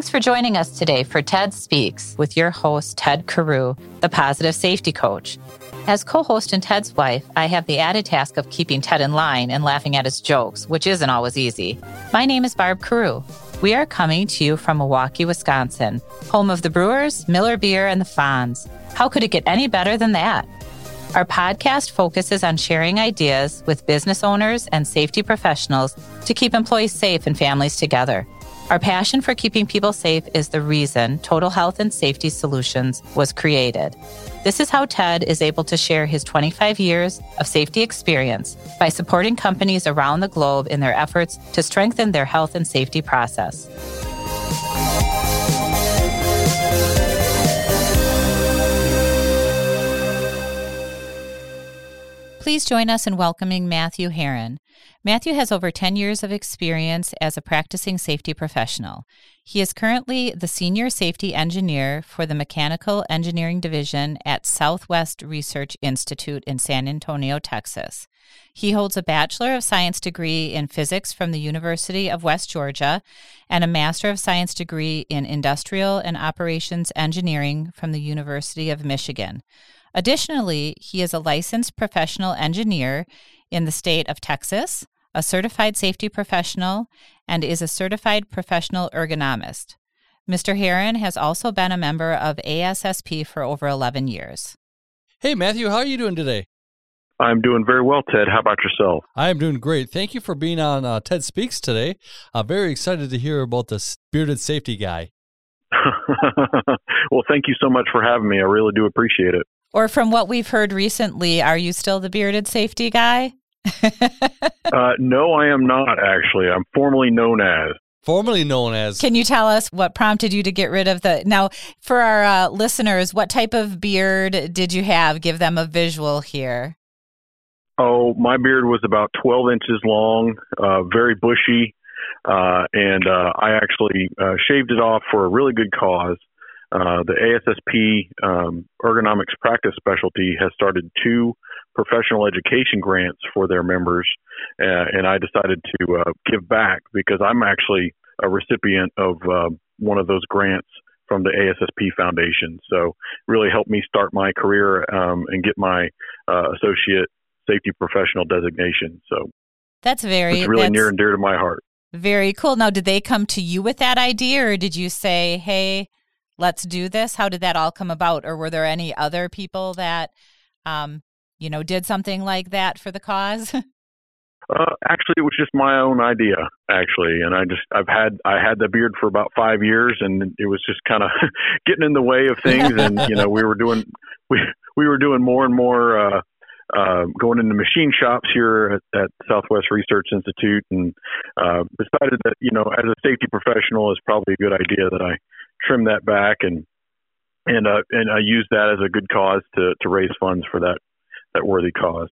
Thanks for joining us today for TED Speaks with your host, Ted Carew, the positive safety coach. As co host and Ted's wife, I have the added task of keeping Ted in line and laughing at his jokes, which isn't always easy. My name is Barb Carew. We are coming to you from Milwaukee, Wisconsin, home of the Brewers, Miller Beer, and the Fonz. How could it get any better than that? Our podcast focuses on sharing ideas with business owners and safety professionals to keep employees safe and families together. Our passion for keeping people safe is the reason Total Health and Safety Solutions was created. This is how TED is able to share his 25 years of safety experience by supporting companies around the globe in their efforts to strengthen their health and safety process. Please join us in welcoming Matthew Herron. Matthew has over 10 years of experience as a practicing safety professional. He is currently the Senior Safety Engineer for the Mechanical Engineering Division at Southwest Research Institute in San Antonio, Texas. He holds a Bachelor of Science degree in Physics from the University of West Georgia and a Master of Science degree in Industrial and Operations Engineering from the University of Michigan. Additionally, he is a licensed professional engineer in the state of Texas, a certified safety professional, and is a certified professional ergonomist. Mr. Herron has also been a member of ASSP for over 11 years. Hey, Matthew, how are you doing today? I'm doing very well, Ted. How about yourself? I am doing great. Thank you for being on uh, TED Speaks today. I'm very excited to hear about the bearded safety guy. well, thank you so much for having me. I really do appreciate it. Or from what we've heard recently, are you still the bearded safety guy? uh, no, I am not actually. I'm formally known as. Formerly known as. Can you tell us what prompted you to get rid of the. Now, for our uh, listeners, what type of beard did you have? Give them a visual here. Oh, my beard was about 12 inches long, uh, very bushy, uh, and uh, I actually uh, shaved it off for a really good cause. Uh, the ASSP um, ergonomics practice specialty has started two professional education grants for their members, uh, and I decided to uh, give back because I'm actually a recipient of uh, one of those grants from the ASSP Foundation. So, really helped me start my career um, and get my uh, associate safety professional designation. So, that's very it's really that's near and dear to my heart. Very cool. Now, did they come to you with that idea, or did you say, "Hey"? let's do this? How did that all come about? Or were there any other people that, um, you know, did something like that for the cause? Uh, actually, it was just my own idea, actually, and I just I've had I had the beard for about five years, and it was just kind of getting in the way of things, and you know we were doing we we were doing more and more uh, uh, going into machine shops here at, at Southwest Research Institute, and uh, decided that you know as a safety professional, it's probably a good idea that I trim that back and and uh, and I use that as a good cause to to raise funds for that that worthy cause.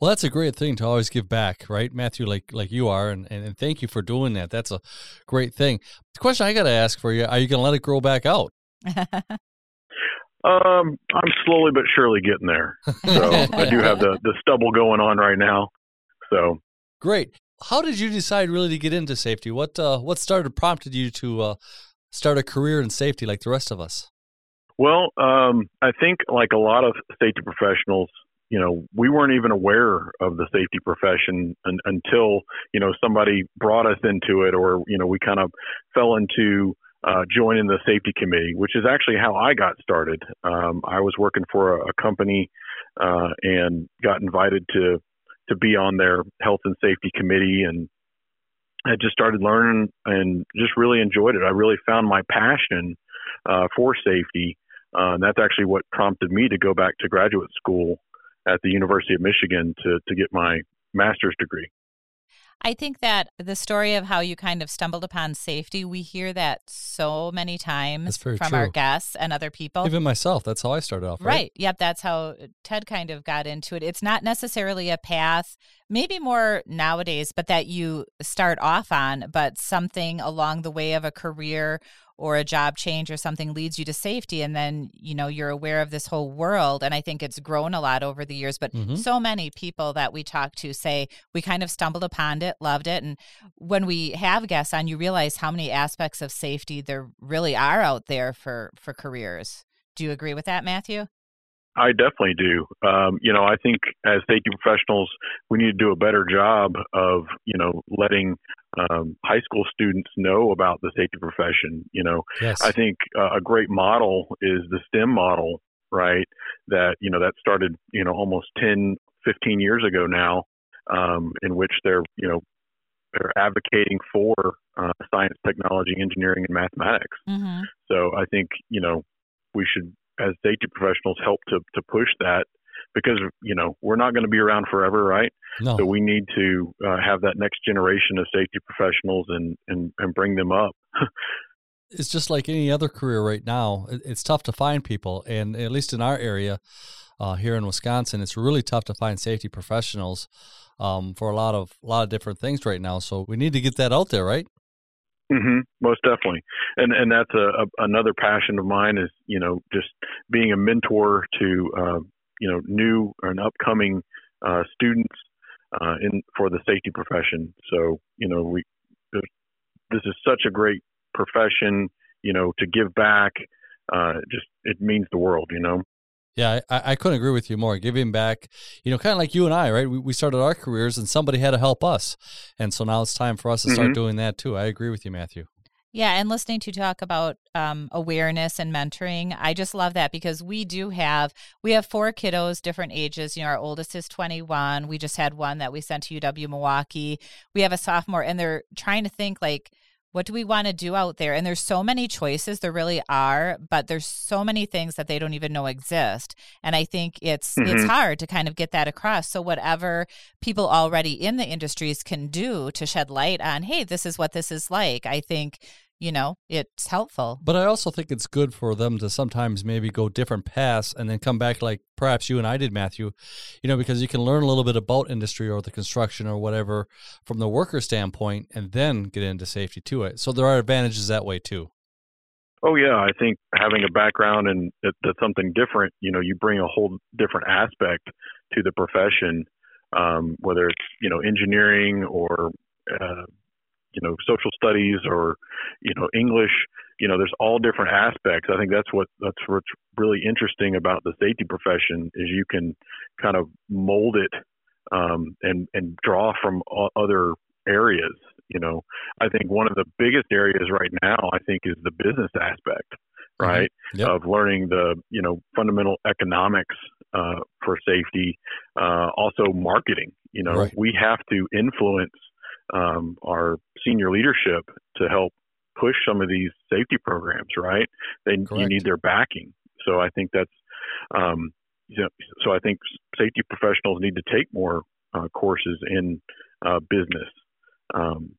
Well, that's a great thing to always give back, right, Matthew? Like like you are, and, and, and thank you for doing that. That's a great thing. The question I got to ask for you: Are you going to let it grow back out? um, I'm slowly but surely getting there. So I do have the the stubble going on right now. So great. How did you decide really to get into safety? What uh, what started prompted you to uh, start a career in safety like the rest of us? Well, um, I think like a lot of safety professionals, you know, we weren't even aware of the safety profession un- until, you know, somebody brought us into it or, you know, we kind of fell into uh, joining the safety committee, which is actually how I got started. Um, I was working for a, a company uh, and got invited to to be on their health and safety committee, and I just started learning and just really enjoyed it. I really found my passion uh, for safety, uh, and that's actually what prompted me to go back to graduate school at the University of Michigan to to get my master's degree. I think that the story of how you kind of stumbled upon safety, we hear that so many times from true. our guests and other people. Even myself, that's how I started off. Right? right. Yep. That's how Ted kind of got into it. It's not necessarily a path, maybe more nowadays, but that you start off on, but something along the way of a career or a job change or something leads you to safety and then you know you're aware of this whole world and i think it's grown a lot over the years but mm-hmm. so many people that we talk to say we kind of stumbled upon it loved it and when we have guests on you realize how many aspects of safety there really are out there for for careers do you agree with that matthew I definitely do. Um, you know, I think as safety professionals, we need to do a better job of, you know, letting um, high school students know about the safety profession. You know, yes. I think uh, a great model is the STEM model, right? That, you know, that started, you know, almost 10, 15 years ago now, um, in which they're, you know, they're advocating for uh, science, technology, engineering, and mathematics. Mm-hmm. So I think, you know, we should as safety professionals help to to push that because you know we're not going to be around forever, right? No. So we need to uh, have that next generation of safety professionals and and and bring them up. it's just like any other career right now. It's tough to find people, and at least in our area uh, here in Wisconsin, it's really tough to find safety professionals um, for a lot of a lot of different things right now. So we need to get that out there, right? Mm-hmm, most definitely, and and that's a, a, another passion of mine is you know just being a mentor to uh, you know new and upcoming uh, students uh, in for the safety profession. So you know we this is such a great profession. You know to give back, uh, just it means the world. You know. Yeah, I, I couldn't agree with you more. Giving back, you know, kind of like you and I, right? We, we started our careers and somebody had to help us. And so now it's time for us to start mm-hmm. doing that too. I agree with you, Matthew. Yeah, and listening to talk about um, awareness and mentoring, I just love that because we do have we have four kiddos, different ages. You know, our oldest is twenty one. We just had one that we sent to UW Milwaukee. We have a sophomore, and they're trying to think like what do we want to do out there? And there's so many choices there really are but there's so many things that they don't even know exist. And i think it's mm-hmm. it's hard to kind of get that across. So whatever people already in the industries can do to shed light on hey this is what this is like i think you know, it's helpful. But I also think it's good for them to sometimes maybe go different paths and then come back like perhaps you and I did, Matthew, you know, because you can learn a little bit about industry or the construction or whatever from the worker standpoint and then get into safety to it. So there are advantages that way too. Oh yeah, I think having a background and that, that's something different, you know, you bring a whole different aspect to the profession, um, whether it's you know engineering or uh, you know social studies or you know English. You know, there's all different aspects. I think that's what that's what's really interesting about the safety profession is you can kind of mold it um, and and draw from other areas. You know, I think one of the biggest areas right now, I think, is the business aspect, mm-hmm. right? Mm-hmm. Yep. Of learning the you know fundamental economics uh, for safety, uh, also marketing. You know, right. we have to influence um, our senior leadership to help push some of these safety programs. Right? They Correct. you need their backing. So I think that's um, you know, so I think safety professionals need to take more uh, courses in uh, business. Um,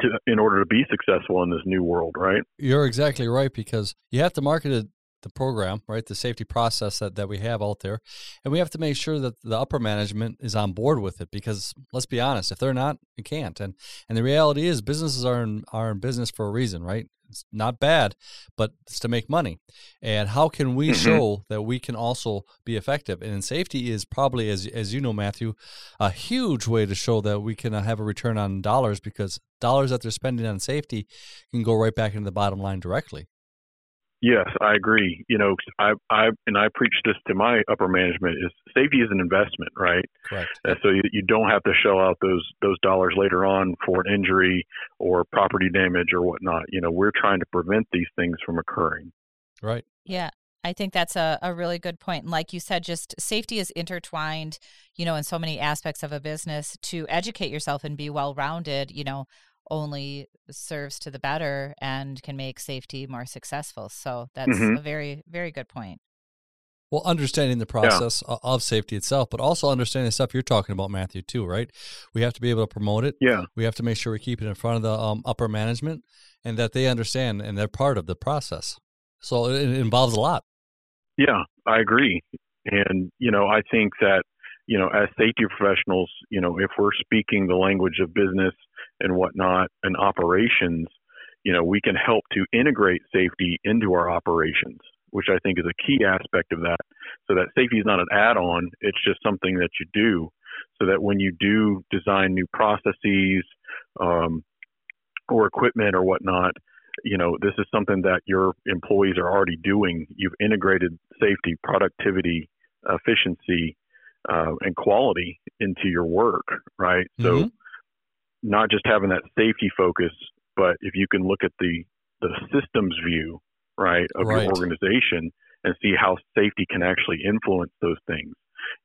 to, in order to be successful in this new world, right? You're exactly right because you have to market it the program, right? The safety process that, that we have out there. And we have to make sure that the upper management is on board with it because let's be honest, if they're not, you can't. And and the reality is businesses are in are in business for a reason, right? It's not bad, but it's to make money. And how can we mm-hmm. show that we can also be effective? And safety is probably, as as you know, Matthew, a huge way to show that we can uh, have a return on dollars because dollars that they're spending on safety can go right back into the bottom line directly. Yes, I agree. You know, I, I, and I preach this to my upper management is safety is an investment, right? Correct. And so you, you don't have to shell out those those dollars later on for an injury or property damage or whatnot. You know, we're trying to prevent these things from occurring. Right. Yeah. I think that's a, a really good point. And like you said, just safety is intertwined, you know, in so many aspects of a business to educate yourself and be well rounded, you know, only serves to the better and can make safety more successful. So that's Mhm. a very, very good point. Well, understanding the process o- of safety itself, but also understanding the stuff you're talking about, Matthew, too, right? We have to be able to promote it. Yeah. We have to make sure we keep it in front of the um, upper management and that they understand and they're part of the process. So it, it involves a lot. Yeah, I agree. And, you know, I think that, you know, as safety professionals, you know, if we're speaking the language of business and whatnot and operations, you know, we can help to integrate safety into our operations, which I think is a key aspect of that. So that safety is not an add on, it's just something that you do. So that when you do design new processes um, or equipment or whatnot, you know, this is something that your employees are already doing. You've integrated safety, productivity, efficiency, uh, and quality into your work, right? So, Mhm. Not just having that safety focus, but if you can look at the the systems view, right, of Right. your organization and see how safety can actually influence those things,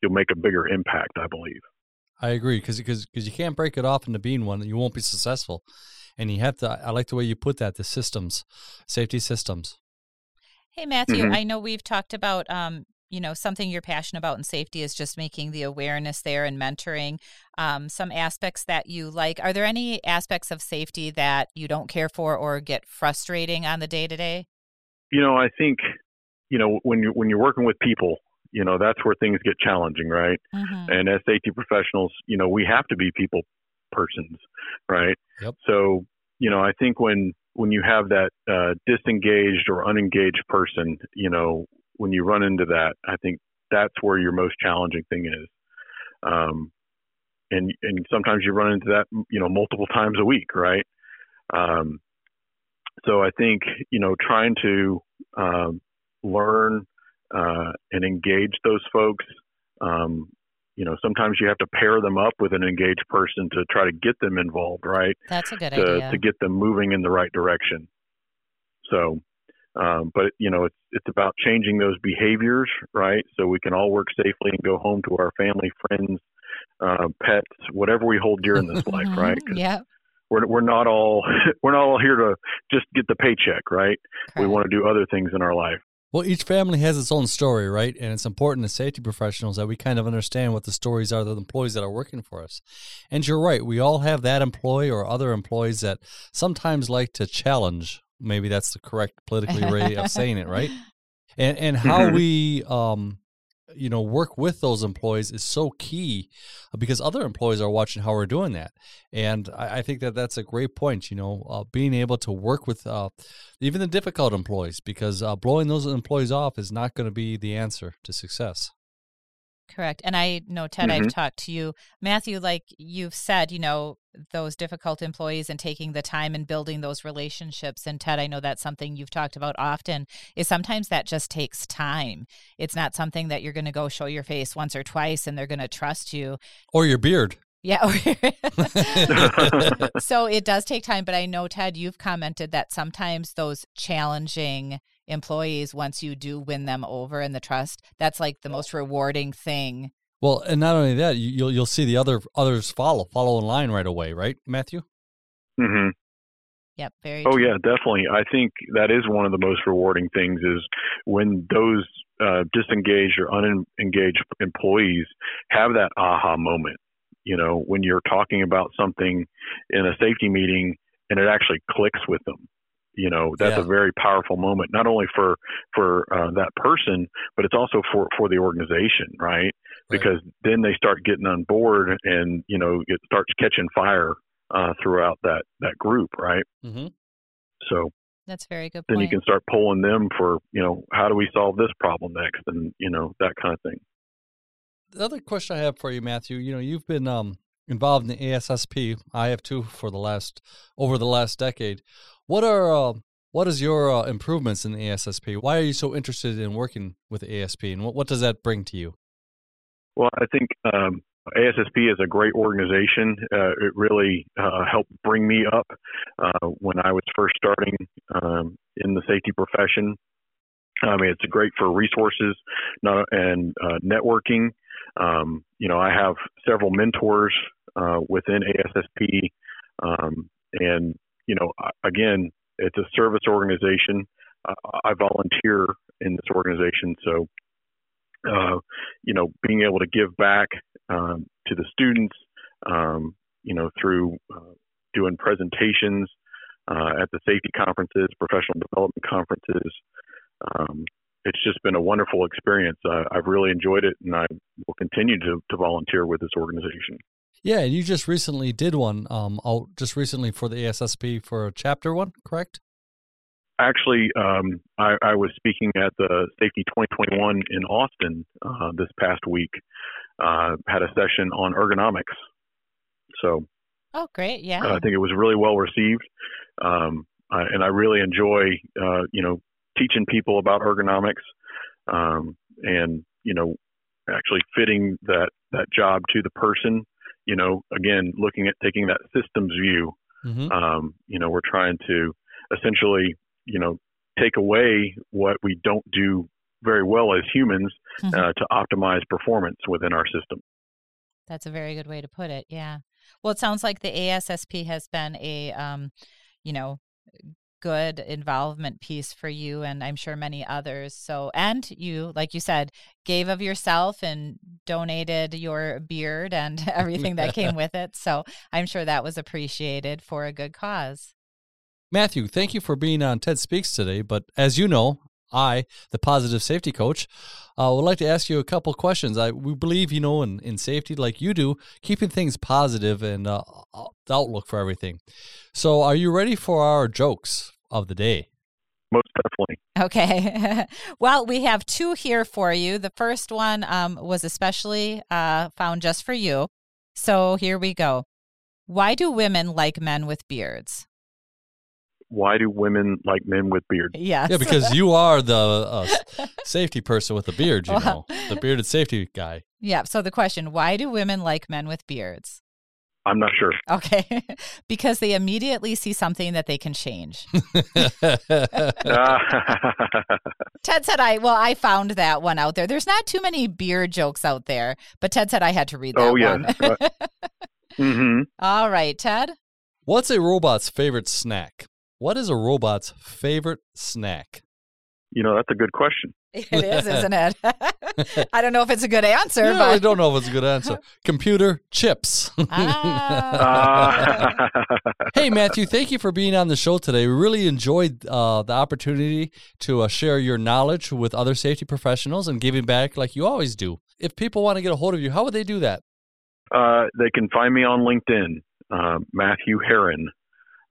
you'll make a bigger impact, I believe. I agree because because you can't break it off into being one. You won't be successful, and you have to. I like the way you put that. The systems, safety systems. Hey, Matthew, Mhm. I know we've talked about, um, you know, something you're passionate about in safety is just making the awareness there and mentoring. Um, some aspects that you like. Are there any aspects of safety that you don't care for or get frustrating on the day to day? You know, I think, you know, when you when you're working with people, you know, that's where things get challenging, right? Mm-hmm. And as safety professionals, you know, we have to be people persons, right? Yep. So, you know, I think when when you have that uh, disengaged or unengaged person, you know, when you run into that, I think that's where your most challenging thing is. Um, and and sometimes you run into that, you know, multiple times a week, right? Um, so I think you know, trying to um, learn uh, and engage those folks. Um, you know, sometimes you have to pair them up with an engaged person to try to get them involved, right? That's a good To, idea. to get them moving in the right direction. So, um, but you know, it's it's about changing those behaviors, right? So we can all work safely and go home to our family, friends, uh, pets, whatever we hold dear in this life, right? Yeah. we're we're not all we're not all here to just get the paycheck, right? We want to do other things in our life. Well, each family has its own story, right? And it's important as safety professionals that we kind of understand what the stories are of the employees that are working for us. And you're right, we all have that employee or other employees that sometimes like to challenge. Maybe that's the correct politically way of saying it, right? And and how Mhm. we um you know work with those employees is so key because other employees are watching how we're doing that and i, I think that that's a great point you know uh, being able to work with uh, even the difficult employees because uh, blowing those employees off is not going to be the answer to success Correct. And I know, Ted, I've Mhm. talked to you. Matthew, like you've said, you know, those difficult employees and taking the time and building those relationships. And Ted, I know that's something you've talked about often, is sometimes that just takes time. It's not something that you're going to go show your face once or twice and they're going to trust you. or your beard Yeah. so it does take time, but I know, Ted, you've commented that sometimes those challenging employees, once you do win them over in the trust, that's like the most rewarding thing well and not only that you, you'll you'll see the other others follow follow in line right away right matthew Mm hmm Yep, very. Oh true. yeah, definitely. I think that is one of the most rewarding things is when those uh, disengaged or unengaged employees have that aha moment. You know, when you're talking about something in a safety meeting and it actually clicks with them. You know, that's Yeah. a very powerful moment, not only for for uh, that person, but it's also for for the organization, right? Because then they start getting on board, and you know, it starts catching fire uh, throughout that that group, right? mm-hmm. So That's very good then point. you can start pulling them for, you know, how do we solve this problem next, and you know that kind of thing. the other question I have for you, Matthew, you know, you've been um, involved in the ASSP. I have too for the last over the last decade. What are uh, What is your uh, improvements in the ASSP? Why are you so interested in working with ASP, and what, what does that bring to you? Well, I think um, ASSP is a great organization. Uh, it really uh, helped bring me up uh, when I was first starting um, in the safety profession. I mean, it's great for resources and uh, networking. Um, you know, I have several mentors within ASSP, um, and you know, again, it's a service organization. I volunteer in this organization, so uh, you know, being able to give back um, to the students, um, you know, through uh, doing presentations uh, at the safety conferences, professional development conferences. Um, it's just been a wonderful experience. I've really enjoyed it, and I will continue to, to volunteer with this organization. Yeah, and you just recently did one um, out just recently for the ASSP for a chapter one, correct? Actually, um, I, I, was speaking at the Safety 2021 in Austin uh, this past week. Uh, had a session on ergonomics. So, oh, great! Yeah, I think it was really well received, um, I, and I really enjoy, uh, you know, teaching people about ergonomics, um, and you know, actually fitting that that job to the person. You know, again, looking at taking that systems view. Mm-hmm. Um, you know, we're trying to essentially you know, take away what we don't do very well as humans mm-hmm. uh, to optimize performance within our system. That's a very good way to put it. Yeah. Well, it sounds like the ASSP has been a, um, you know, good involvement piece for you and I'm sure many others. So, and you, like you said, gave of yourself and donated your beard and everything that came with it. So, I'm sure that was appreciated for a good cause. Matthew, thank you for being on TED Speaks today. But as you know, I, the positive safety coach, uh, would like to ask you a couple questions. I we believe you know in, in safety, like you do, keeping things positive and uh, outlook for everything. So, are you ready for our jokes of the day? Most definitely. Okay. well, we have two here for you. The first one um, was especially uh, found just for you. So here we go. Why do women like men with beards? why do women like men with beards? Yes. Yeah, because you are the uh, safety person with the beard, you well, know, the bearded safety guy. Yeah. So the question why do women like men with beards? I'm not sure. Okay. because they immediately see something that they can change. Ted said I well, I found that one out there. There's not too many beer jokes out there, but Ted said I had to read that oh, yeah. one. mm-hmm. All right, Ted. What's a robot's favorite snack? What is a robot's favorite snack? You know, that's a good question. It is, isn't it? I don't know if it's a good answer. Yeah, but... I don't know if it's a good answer. Computer chips. Ah. hey, Matthew, thank you for being on the show today. We really enjoyed uh, the opportunity to uh, share your knowledge with other safety professionals and giving back like you always do. If people want to get a hold of you, how would they do that? Uh, they can find me on LinkedIn, uh, Matthew Herron.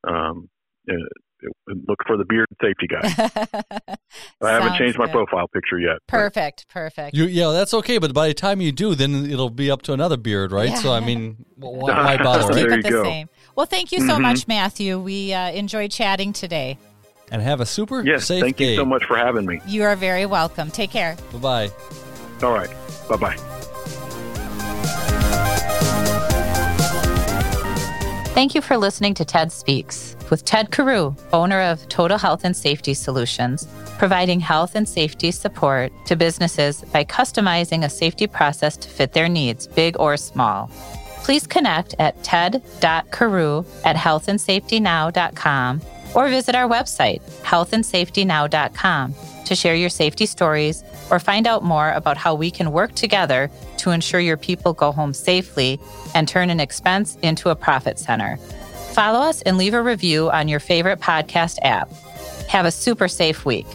Um, uh, look for the beard safety guy. I haven't changed my profile picture yet. Perfect, perfect. You, yeah, that's okay. But by the time you do, then it'll be up to another beard, right? Yeah. So I mean, why, why bother? right? Keep it the go. same. Well, thank you so mm-hmm. much, Matthew. We uh, enjoyed chatting today. And have a super yes, safe thank day. you so much for having me. You are very welcome. Take care. Bye bye. All right. Bye bye. Thank you for listening to TED Speaks with Ted Carew, owner of Total Health and Safety Solutions, providing health and safety support to businesses by customizing a safety process to fit their needs, big or small. Please connect at ted.carew at healthandsafetynow.com or visit our website, healthandsafetynow.com, to share your safety stories or find out more about how we can work together to ensure your people go home safely and turn an expense into a profit center. Follow us and leave a review on your favorite podcast app. Have a super safe week.